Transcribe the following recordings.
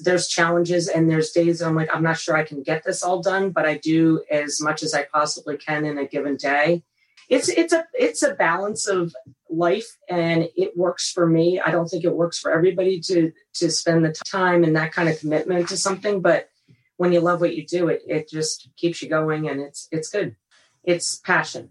there's challenges and there's days I'm like, I'm not sure I can get this all done, but I do as much as I possibly can in a given day. It's it's a it's a balance of life and it works for me. I don't think it works for everybody to to spend the time and that kind of commitment to something, but when you love what you do, it it just keeps you going and it's it's good. It's passion.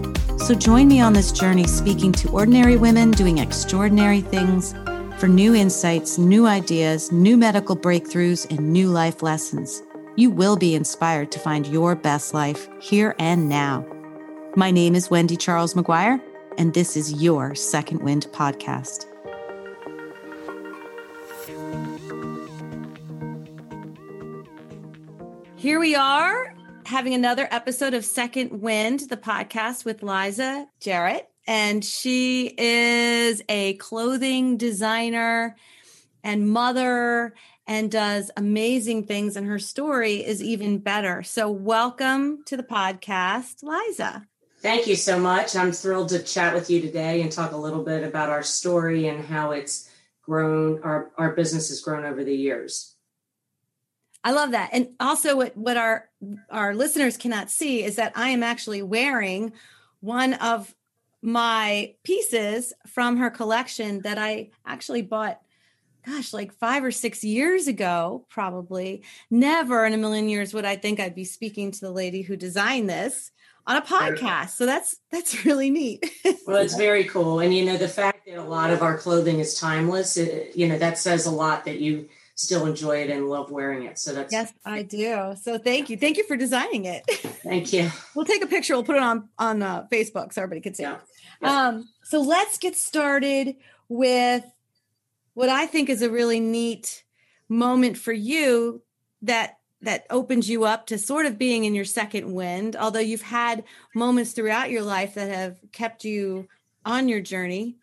So join me on this journey speaking to ordinary women doing extraordinary things for new insights, new ideas, new medical breakthroughs, and new life lessons. You will be inspired to find your best life here and now. My name is Wendy Charles McGuire, and this is your Second Wind podcast. Here we are having another episode of Second Wind, the podcast with Liza Jarrett. And she is a clothing designer and mother and does amazing things. And her story is even better. So, welcome to the podcast, Liza. Thank you so much. I'm thrilled to chat with you today and talk a little bit about our story and how it's grown, our, our business has grown over the years. I love that. And also what what our our listeners cannot see is that I am actually wearing one of my pieces from her collection that I actually bought gosh, like 5 or 6 years ago probably. Never in a million years would I think I'd be speaking to the lady who designed this on a podcast. So that's that's really neat. well, it's very cool. And you know the fact that a lot of our clothing is timeless, it, you know that says a lot that you still enjoy it and love wearing it. So that's yes, I do. So thank you, thank you for designing it. Thank you. we'll take a picture. We'll put it on on uh, Facebook so everybody can see. Yeah. yeah. Um, so let's get started with what I think is a really neat moment for you that that opens you up to sort of being in your second wind although you've had moments throughout your life that have kept you on your journey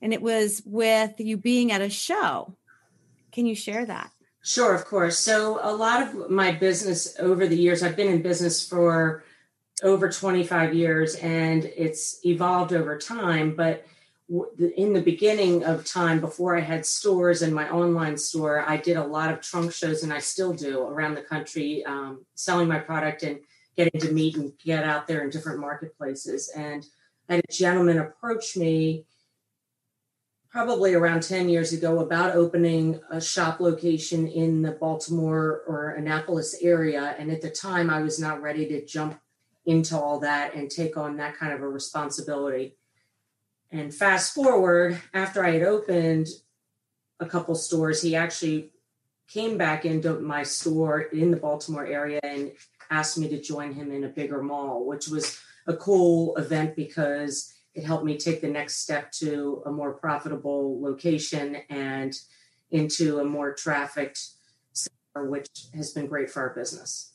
and it was with you being at a show can you share that? Sure, of course. So, a lot of my business over the years, I've been in business for over 25 years and it's evolved over time. But in the beginning of time, before I had stores and my online store, I did a lot of trunk shows and I still do around the country, um, selling my product and getting to meet and get out there in different marketplaces. And I had a gentleman approach me probably around 10 years ago about opening a shop location in the Baltimore or Annapolis area. And at the time, I was not ready to jump into all that and take on that kind of a responsibility. And fast forward, after I had opened a couple stores, he actually came back into my store in the Baltimore area and asked me to join him in a bigger mall, which was a cool event because it helped me take the next step to a more profitable location and into a more trafficked center, which has been great for our business.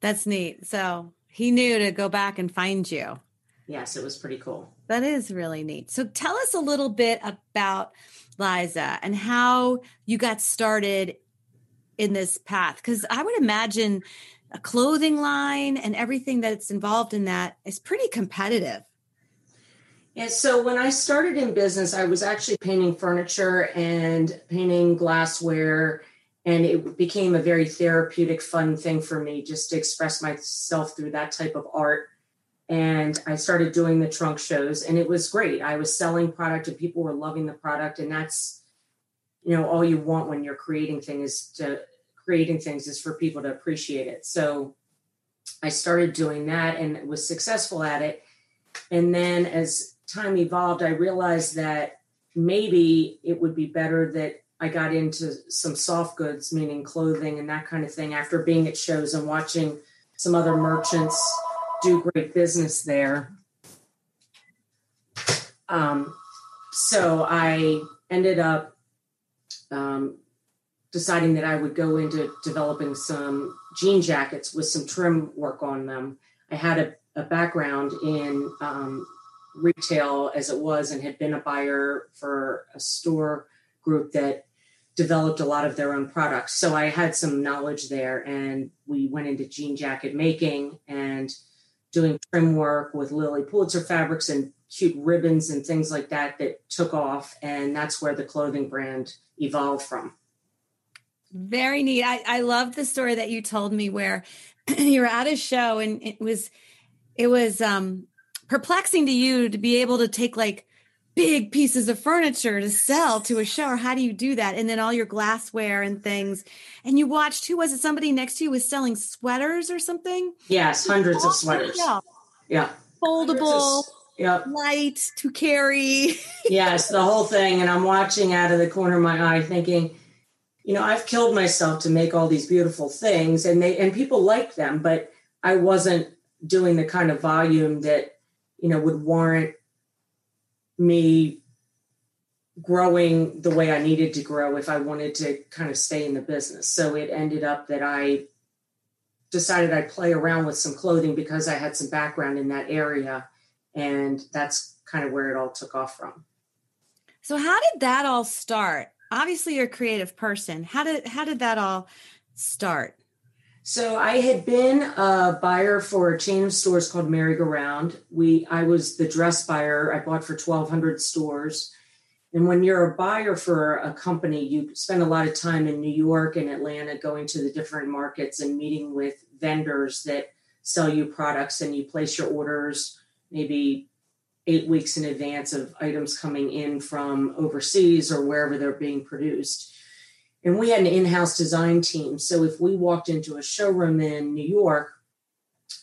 That's neat. So he knew to go back and find you. Yes, it was pretty cool. That is really neat. So tell us a little bit about Liza and how you got started in this path. Because I would imagine a clothing line and everything that's involved in that is pretty competitive. And so when I started in business, I was actually painting furniture and painting glassware. And it became a very therapeutic, fun thing for me just to express myself through that type of art. And I started doing the trunk shows, and it was great. I was selling product, and people were loving the product. And that's, you know, all you want when you're creating things to creating things is for people to appreciate it. So I started doing that and was successful at it. And then as time evolved, I realized that maybe it would be better that I got into some soft goods, meaning clothing and that kind of thing, after being at shows and watching some other merchants do great business there. Um, so I ended up um, deciding that I would go into developing some jean jackets with some trim work on them. I had a, a background in um, retail as it was and had been a buyer for a store group that developed a lot of their own products. So I had some knowledge there and we went into jean jacket making and doing trim work with Lilly Pulitzer fabrics and cute ribbons and things like that that took off and that's where the clothing brand evolved from. Very neat. I, I love the story that you told me where you were at a show and it was it was um perplexing to you to be able to take like big pieces of furniture to sell to a show or how do you do that? And then all your glassware and things. And you watched who was it somebody next to you was selling sweaters or something? Yes hundreds of sweaters. Yeah, yeah. foldable yep. light to carry. Yes the whole thing. And i'm watching out of the corner of my eye thinking you know i've killed myself to make all these beautiful things and they and people like them but i wasn't doing the kind of volume that you know would warrant me growing the way I needed to grow if I wanted to kind of stay in the business. So it ended up that I decided I'd play around with some clothing because I had some background in that area. And that's kind of where it all took off from. So how did that all start? Obviously you're a creative person. How did how did that all start? So I had been a buyer for a chain of stores called Merry-Go-Round. We I was the dress buyer. I bought for 1200 stores. And when you're a buyer for a company, you spend a lot of time in New York and Atlanta going to the different markets and meeting with vendors that sell you products and you place your orders maybe 8 weeks in advance of items coming in from overseas or wherever they're being produced and we had an in-house design team. So if we walked into a showroom in new york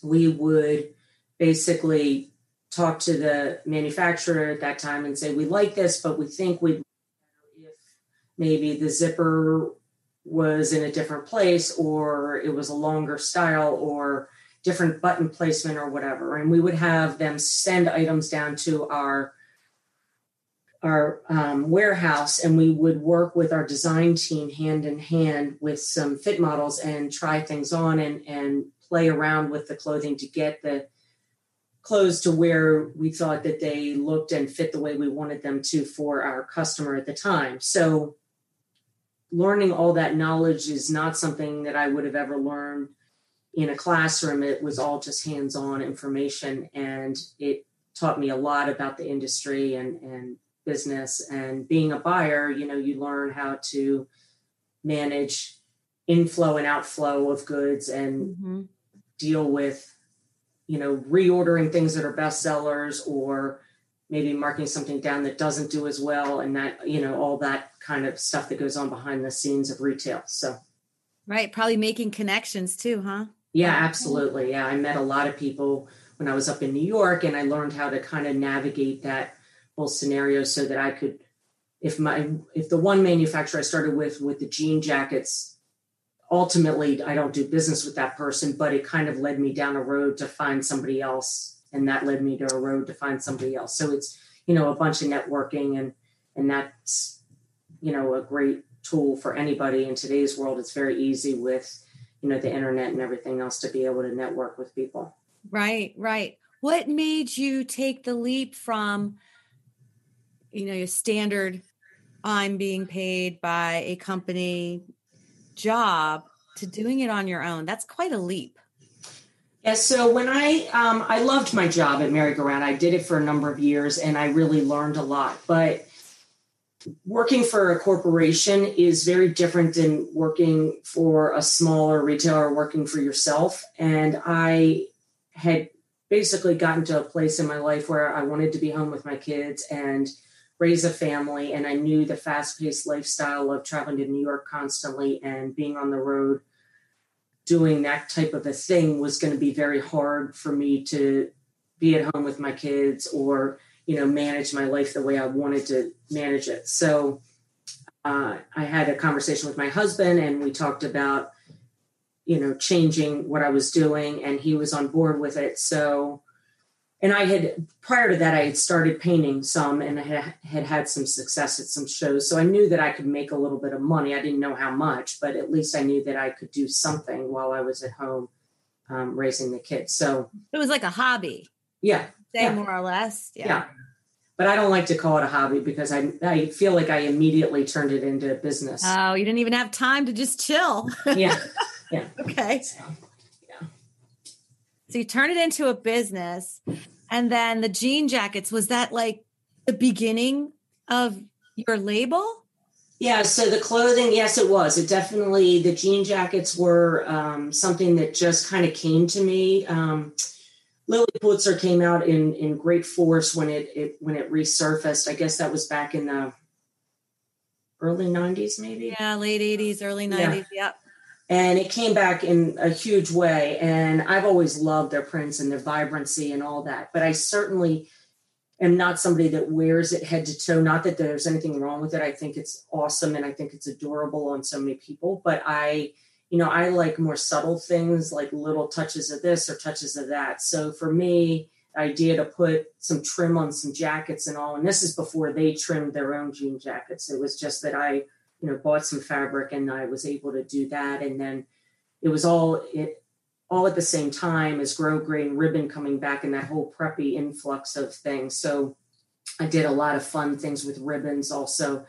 we would basically talk to the manufacturer at that time and say we like this but we think we'd if maybe the zipper was in a different place or it was a longer style or different button placement or whatever. And we would have them send items down to our our um, warehouse and we would work with our design team hand in hand with some fit models and try things on and, and play around with the clothing to get the clothes to where we thought that they looked and fit the way we wanted them to for our customer at the time. So learning all that knowledge is not something that I would have ever learned in a classroom. It was all just hands-on information and it taught me a lot about the industry and, and business and being a buyer you know you learn how to manage inflow and outflow of goods and mm-hmm. deal with you know reordering things that are bestsellers or maybe marking something down that doesn't do as well and that you know all that kind of stuff that goes on behind the scenes of retail so right probably making connections too huh yeah absolutely yeah i met a lot of people when i was up in new york and i learned how to kind of navigate that whole scenario so that I could, if my, if the one manufacturer I started with, with the jean jackets, ultimately I don't do business with that person, but it kind of led me down a road to find somebody else. And that led me to a road to find somebody else. So it's, you know, a bunch of networking and, and that's, you know, a great tool for anybody in today's world. It's very easy with, you know, the internet and everything else to be able to network with people. Right, right. What made you take the leap from you know your standard i'm being paid by a company job to doing it on your own that's quite a leap. Yeah so when i um, i loved my job at merry-go-round i did it for a number of years and i really learned a lot but working for a corporation is very different than working for a smaller retailer working for yourself and i had basically gotten to a place in my life where i wanted to be home with my kids and raise a family and I knew the fast paced lifestyle of traveling to New York constantly and being on the road doing that type of a thing was going to be very hard for me to be at home with my kids or you know manage my life the way I wanted to manage it. So uh, I had a conversation with my husband and we talked about you know changing what I was doing and he was on board with it. So and I had prior to that I had started painting some and I had, had had some success at some shows. So I knew that I could make a little bit of money. I didn't know how much, but at least I knew that I could do something while I was at home um, raising the kids. So it was like a hobby. Yeah. Say yeah. more or less. Yeah. yeah. But I don't like to call it a hobby because I I feel like I immediately turned it into a business. Oh, you didn't even have time to just chill. yeah. Yeah. okay. So. So you turn it into a business. And then the jean jackets, was that like the beginning of your label? Yeah, so the clothing, yes, it was. It definitely, the jean jackets were um, something that just kind of came to me. Um, Lilly Pulitzer came out in in great force when it, it when it resurfaced. I guess that was back in the early '90s, maybe. Yeah, late '80s, early '90s. Yeah. Yep. And it came back in a huge way. And I've always loved their prints and their vibrancy and all that. But I certainly am not somebody that wears it head to toe. Not that there's anything wrong with it. I think it's awesome and I think it's adorable on so many people. But I, you know, I like more subtle things like little touches of this or touches of that. So for me, idea to put some trim on some jackets and all, and this is before they trimmed their own jean jackets. It was just that I, you know, bought some fabric and I was able to do that. And then it was all it all at the same time as Grosgrain ribbon coming back and that whole preppy influx of things. So I did a lot of fun things with ribbons also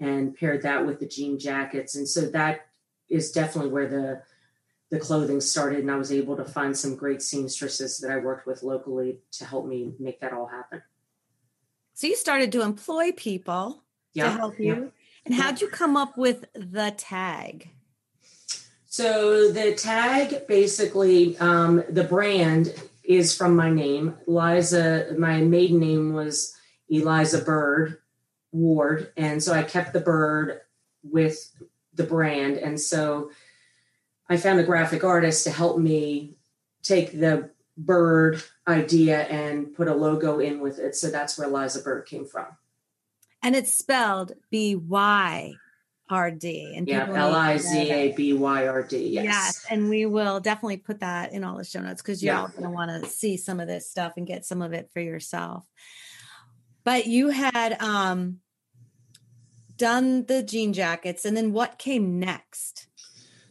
and paired that with the jean jackets. And so that is definitely where the the clothing started and I was able to find some great seamstresses that I worked with locally to help me make that all happen. So you started to employ people to help you. And how'd you come up with the tag? So the tag basically, um, the brand is from my name. Liza, my maiden name was Eliza Byrd Ward. And so I kept the bird with the brand. And so I found a graphic artist to help me take the bird idea and put a logo in with it. So that's where Liza Byrd came from. And it's spelled B Y R D. And yeah, L I Z A B Y R D. Yes. Yes. And we will definitely put that in all the show notes because you're yeah. all going to want to see some of this stuff and get some of it for yourself. But you had um, done the jean jackets, and then what came next?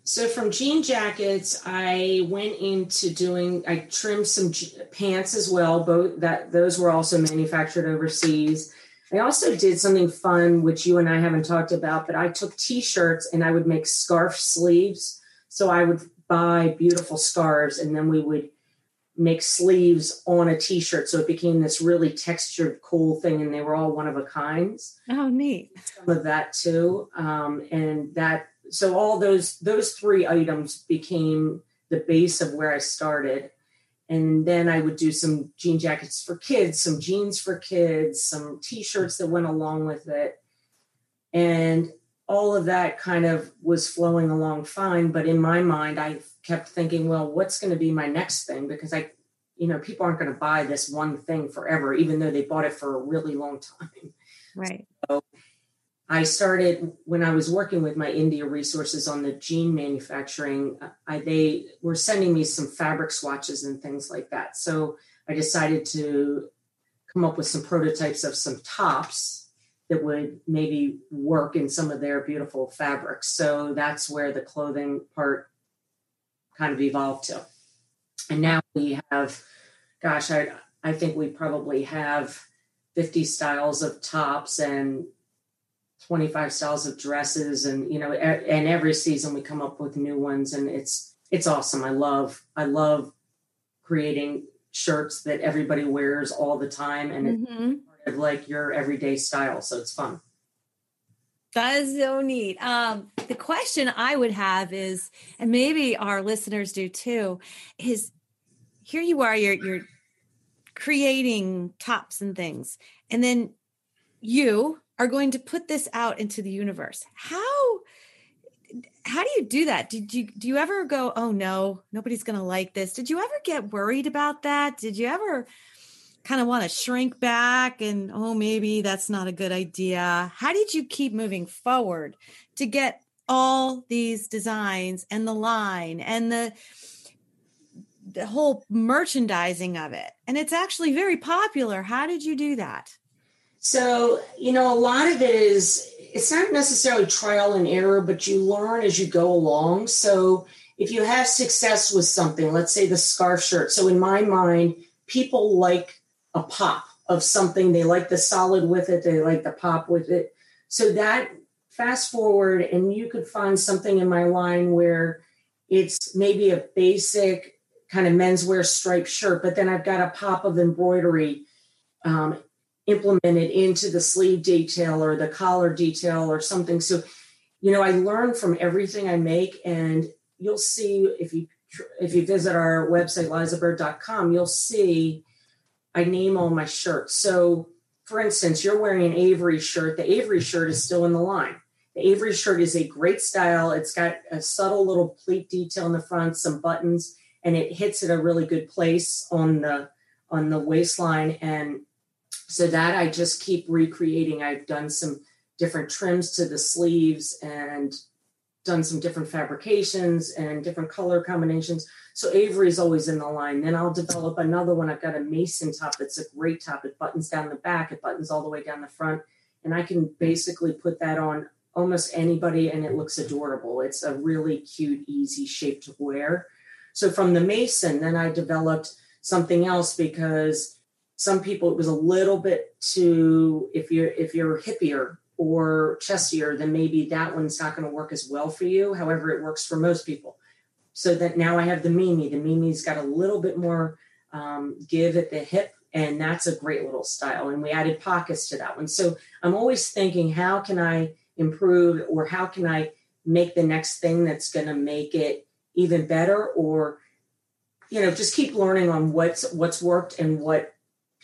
So from jean jackets, I went into doing. I trimmed some pants as well. Both that those were also manufactured overseas. I also did something fun, which you and I haven't talked about, but I took t shirts and I would make scarf sleeves. So I would buy beautiful scarves and then we would make sleeves on a t shirt. So it became this really textured, cool thing. And they were all one of a kinds. Oh, neat. Some of that too. Um, and that, so all those, those three items became the base of where I started and then I would do some jean jackets for kids, some jeans for kids, some t-shirts that went along with it. And all of that kind of was flowing along fine, but in my mind I kept thinking, well, what's going to be my next thing because I you know, people aren't going to buy this one thing forever even though they bought it for a really long time. Right. So I started when I was working with my India resources on the jean manufacturing. I, they were sending me some fabric swatches and things like that. So I decided to come up with some prototypes of some tops that would maybe work in some of their beautiful fabrics. So that's where the clothing part kind of evolved to. And now we have, gosh, I I think we probably have 50 styles of tops and 25 styles of dresses and you know and every season we come up with new ones and it's it's awesome. I love i love creating shirts that everybody wears all the time and mm-hmm. it's part of like your everyday style so it's fun. That is so neat. Um the question i would have is and maybe our listeners do too is here you are you're you're creating tops and things and then you are going to put this out into the universe. How how do you do that? Did you do you ever go, "Oh no, nobody's going to like this." Did you ever get worried about that? Did you ever kind of want to shrink back and, "Oh, maybe that's not a good idea." How did you keep moving forward to get all these designs and the line and the the whole merchandising of it. And it's actually very popular. How did you do that? So, you know, a lot of it is it's not necessarily trial and error, but you learn as you go along. So, if you have success with something, let's say the scarf shirt. So, in my mind, people like a pop of something. They like the solid with it, they like the pop with it. So, that fast forward, and you could find something in my line where it's maybe a basic kind of menswear striped shirt, but then I've got a pop of embroidery um, implemented into the sleeve detail or the collar detail or something. So, you know, I learn from everything I make, and you'll see if you if you visit our website lizabyrd.com, you'll see I name all my shirts. So, for instance, you're wearing an Avery shirt. The Avery shirt is still in the line. The Avery shirt is a great style. It's got a subtle little pleat detail in the front, some buttons, and it hits at a really good place on the on the waistline. And so that I just keep recreating. I've done some different trims to the sleeves and done some different fabrications and different color combinations. So Avery is always in the line. Then I'll develop another one. I've got a Mason top that's a great top. It buttons down the back, it buttons all the way down the front. And I can basically put that on almost anybody and it looks adorable. It's a really cute, easy shape to wear. So from the Mason, then I developed something else because some people it was a little bit too if you're if you're hippier or chestier, then maybe that one's not going to work as well for you. However, it works for most people. So that now I have the Mimi. The Mimi's got a little bit more um, give at the hip, and that's a great little style. And we added pockets to that one. So I'm always thinking, how can I improve, or how can I make the next thing that's going to make it even better, or you know, just keep learning on what's what's worked and what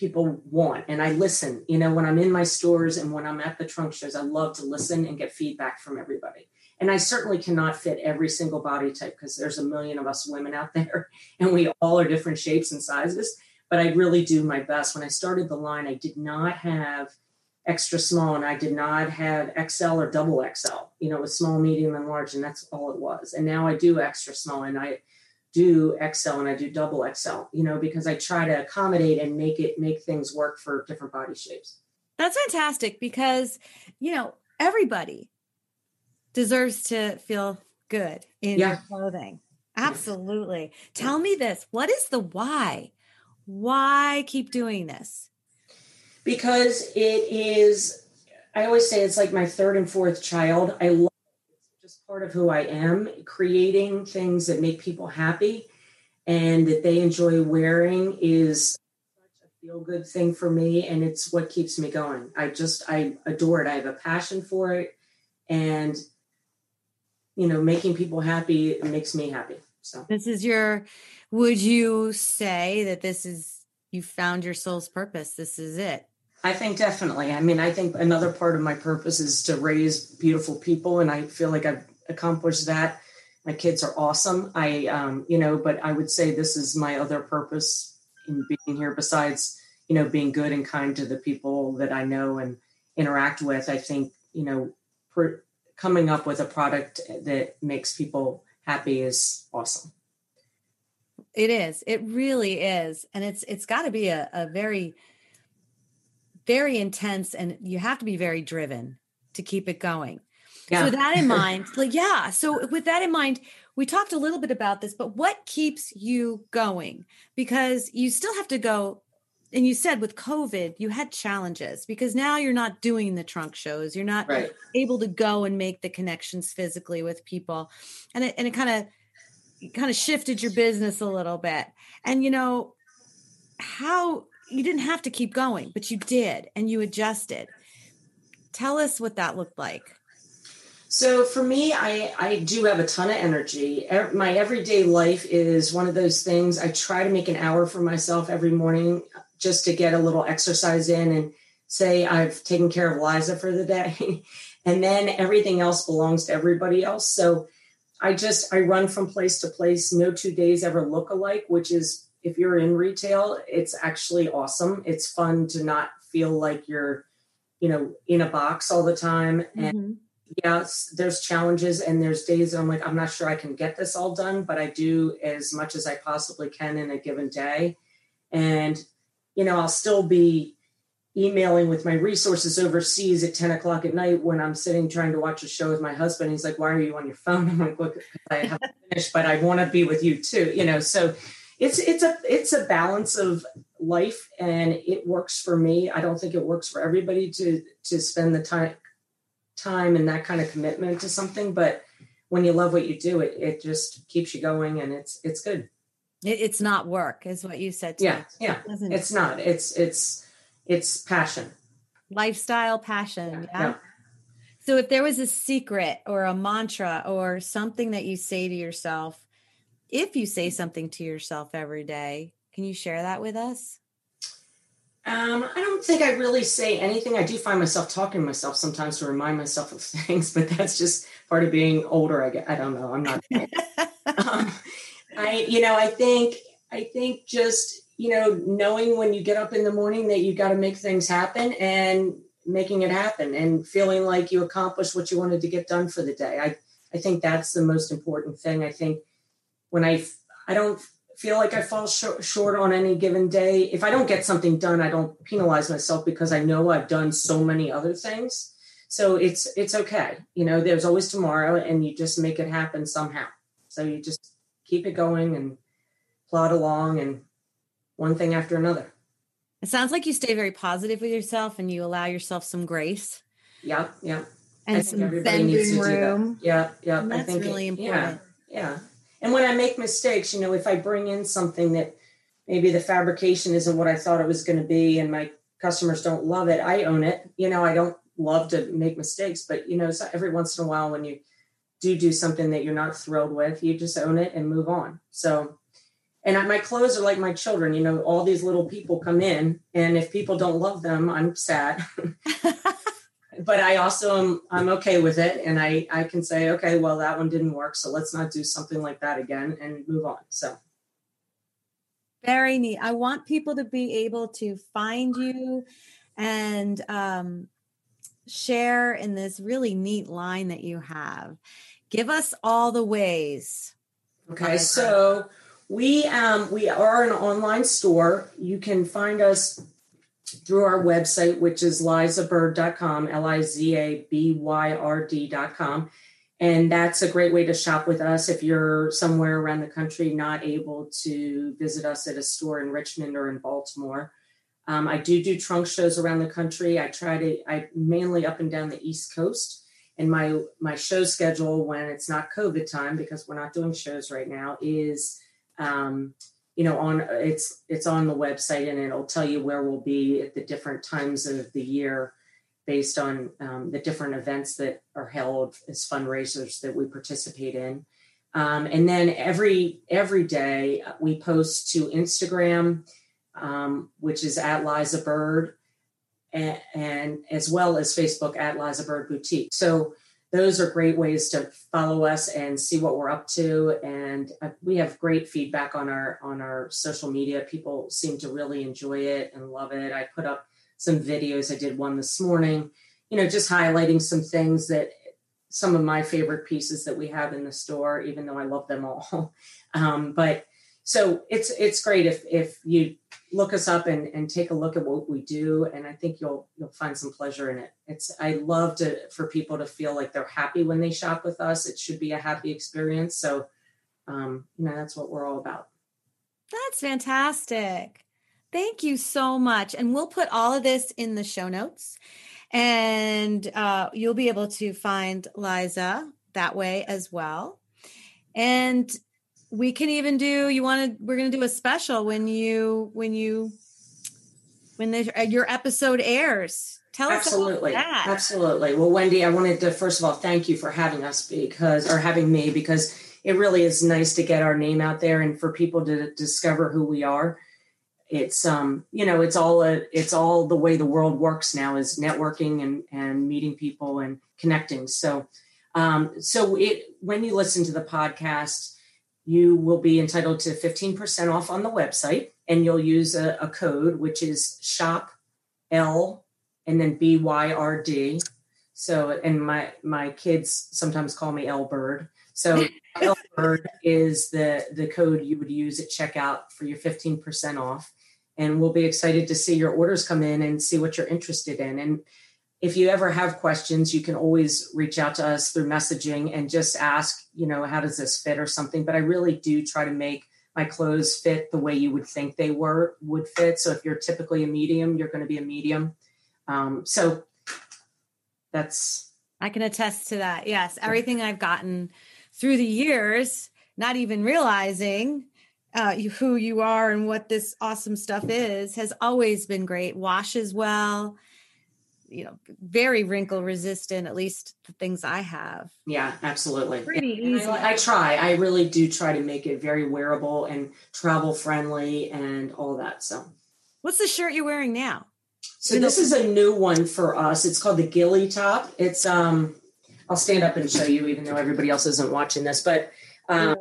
people want and i listen. You know when i'm in my stores and when i'm at the trunk shows i love to listen and get feedback from everybody. And i certainly cannot fit every single body type because there's a million of us women out there and we all are different shapes and sizes but i really do my best. When i started the line i did not have extra small and i did not have xl or double xl you know it was small medium and large and that's all it was. And now i do extra small and i do XL and I do double XL, you know, because I try to accommodate and make it make things work for different body shapes. That's fantastic because, you know, everybody deserves to feel good in yeah. their clothing. Absolutely. Tell me this what is the why? Why keep doing this? Because it is, I always say it's like my third and fourth child. I love just part of who I am, creating things that make people happy and that they enjoy wearing is such a feel good thing for me and it's what keeps me going. I just I adore it. I have a passion for it and you know, making people happy makes me happy. So this is your would you say that this is you found your soul's purpose? This is it. I think definitely. I mean, I think another part of my purpose is to raise beautiful people, and I feel like I've accomplished that. My kids are awesome. I, um, you know, but I would say this is my other purpose in being here. Besides, you know, being good and kind to the people that I know and interact with. I think, you know, per, coming up with a product that makes people happy is awesome. It is. It really is, and it's it's got to be a, a very very intense and you have to be very driven to keep it going. Yeah. So that in mind, like yeah, so with that in mind, we talked a little bit about this, but what keeps you going? Because you still have to go and you said with COVID, you had challenges because now you're not doing the trunk shows. You're not right. able to go and make the connections physically with people. And it and it kind of kind of shifted your business a little bit. And you know, how you didn't have to keep going, but you did and you adjusted. Tell us what that looked like. So for me, I, I do have a ton of energy. My everyday life is one of those things. I try to make an hour for myself every morning just to get a little exercise in and say I've taken care of Liza for the day. and then everything else belongs to everybody else. So I just I run from place to place. No two days ever look alike, which is if you're in retail, it's actually awesome. It's fun to not feel like you're, you know, in a box all the time. And mm-hmm. yes, there's challenges and there's days I'm like, I'm not sure I can get this all done, but I do as much as I possibly can in a given day. And, you know, I'll still be emailing with my resources overseas at 10 o'clock at night when I'm sitting trying to watch a show with my husband. He's like, Why are you on your phone? I'm like, Look, I haven't finished, but I want to be with you too, you know. So it's it's a it's a balance of life and it works for me. I don't think it works for everybody to to spend the time time and that kind of commitment to something, but when you love what you do, it it just keeps you going and it's it's good. It, it's not work, is what you said. yeah, yeah. It it's not. It's it's it's passion lifestyle passion yeah? yeah? so if there was a secret or a mantra or something that you say to yourself if you say something to yourself every day can you share that with us um, I don't think I really say anything. I do find myself talking to myself sometimes to remind myself of things, but that's just part of being older. I get, I don't know. I'm not. um, I, you know, I think, I think just you know, knowing when you get up in the morning that you got to make things happen and making it happen and feeling like you accomplished what you wanted to get done for the day. I, I think that's the most important thing. I think when I, I don't feel like I fall short, short on any given day. If I don't get something done, I don't penalize myself because I know I've done so many other things. So it's, it's okay. You know, there's always tomorrow and you just make it happen somehow. So you just keep it going and plod along and one thing after another. It sounds like you stay very positive with yourself and you allow yourself some grace. Yeah, yeah. And I some bending room. Yeah, yeah. And that's I think really it, important. Yeah, yeah. And when I make mistakes, you know, if I bring in something that maybe the fabrication isn't what I thought it was going to be and my customers don't love it, I own it. You know, I don't love to make mistakes, but you know, every once in a while when you do do something that you're not thrilled with, you just own it and move on. So and my clothes are like my children you know all these little people come in and if people don't love them i'm sad but i also am i'm okay with it. And i i can say okay well that one didn't work. So let's not do something like that again and move on. So. Very neat i want people to be able to find you and um, share in this really neat line that you have. Give us all the ways. Okay so we um, we are an online store. You can find us through our website, which is lizabyrd.com, L-I-Z-A-B-Y-R-D.com. And that's a great way to shop with us if you're somewhere around the country not able to visit us at a store in Richmond or in Baltimore. Um, I do do trunk shows around the country. I try to, I mainly up and down the East Coast. And my my show schedule when it's not COVID time, because we're not doing shows right now, is um, you know on it's it's on the website and it'll tell you where we'll be at the different times of the year based on um, the different events that are held as fundraisers that we participate in. Um, and then every every day we post to instagram um, which is at liza byrd and, and, as well as facebook at liza byrd boutique. So those are great ways to follow us and see what we're up to. And uh, we have great feedback on our on our social media. People seem to really enjoy it and love it. I put up some videos i did one this morning you know just highlighting some things that some of my favorite pieces that we have in the store even though i love them all. Um, but so it's it's great if if you look us up and, and take a look at what we do and i think you'll you'll find some pleasure in it. It's i love to for people to feel like they're happy when they shop with us. It should be a happy experience. So um you know that's what we're all about. That's fantastic. Thank you so much. And we'll put all of this in the show notes. And uh, you'll be able to find liza that way as well. And we can even do you want to we're going to do a special when you when you when uh, your episode airs. Tell absolutely, us that. absolutely. Well wendy i wanted to first of all thank you for having us because or having me because it really is nice to get our name out there and for people to discover who we are. It's um you know it's all a, it's all the way the world works now is networking and and meeting people and connecting. So um so it when you listen to the podcast you will be entitled to 15% off on the website and you'll use a, a code which is shop L and then BYRD. So, and my my kids sometimes call me L Bird. So, L Byrd is the the code you would use at checkout for your fifteen percent off. And we'll be excited to see your orders come in and see what you're interested in. And if you ever have questions, you can always reach out to us through messaging and just ask, you know, how does this fit or something. But I really do try to make my clothes fit the way you would think they were would fit. So if you're typically a medium, you're going to be a medium. Um, so that's I can attest to that. Yes, everything I've gotten through the years, not even realizing uh, who you are and what this awesome stuff is, has always been great. Washes well, you know, very wrinkle resistant. At least the things I have. Yeah, absolutely. Pretty easy. I, I try. I really do try to make it very wearable and travel friendly and all that. So, what's the shirt you're wearing now? So this is a new one for us. It's called the Gilly Top. It's um I'll stand up and show you even though everybody else isn't watching this, but um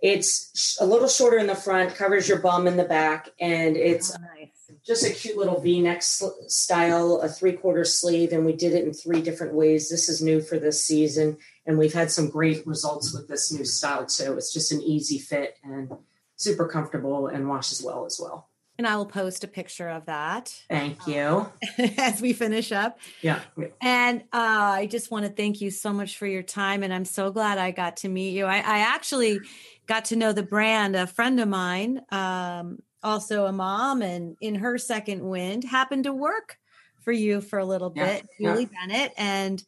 it's a little shorter in the front, covers your bum in the back, and it's Oh, nice. Just a cute little V-neck style, a three-quarter sleeve, and we did it in three different ways. This is new for this season, and we've had some great results with this new style too. It's just an easy fit and super comfortable and washes well as well. And I will post a picture of that Thank you. as we finish up. Yeah. And uh, I just want to thank you so much for your time. And I'm so glad I got to meet you. I, I actually got to know the brand. A friend of mine, um, also a mom, and in her second wind, happened to work for you for a little Yeah, bit, yeah. Julie Bennett. And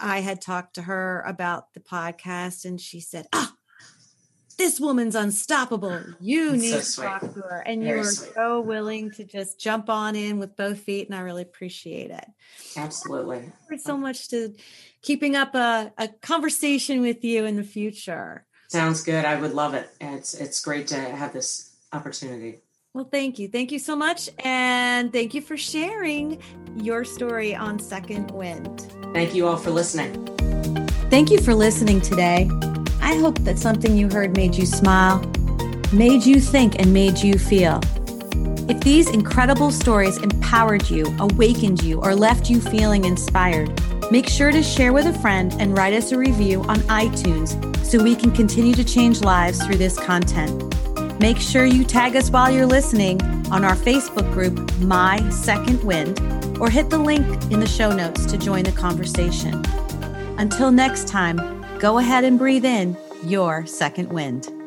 I had talked to her about the podcast, and she said, Ah, this woman's unstoppable. You That's need so to sweet. talk to her. And you were sweet. so willing to just jump on in with both feet. And I really appreciate it Absolutely. so much to keeping up a, a conversation with you in the future. Sounds good. I would love it. It's it's great to have this opportunity. Well, thank you. Thank you so much. And thank you for sharing your story on Second Wind. Thank you all for listening. Thank you for listening today. I hope that something you heard made you smile, made you think, and made you feel. If these incredible stories empowered you, awakened you, or left you feeling inspired, make sure to share with a friend and write us a review on iTunes so we can continue to change lives through this content. Make sure you tag us while you're listening on our Facebook group, My Second Wind, or hit the link in the show notes to join the conversation. Until next time, go ahead and breathe in your second wind.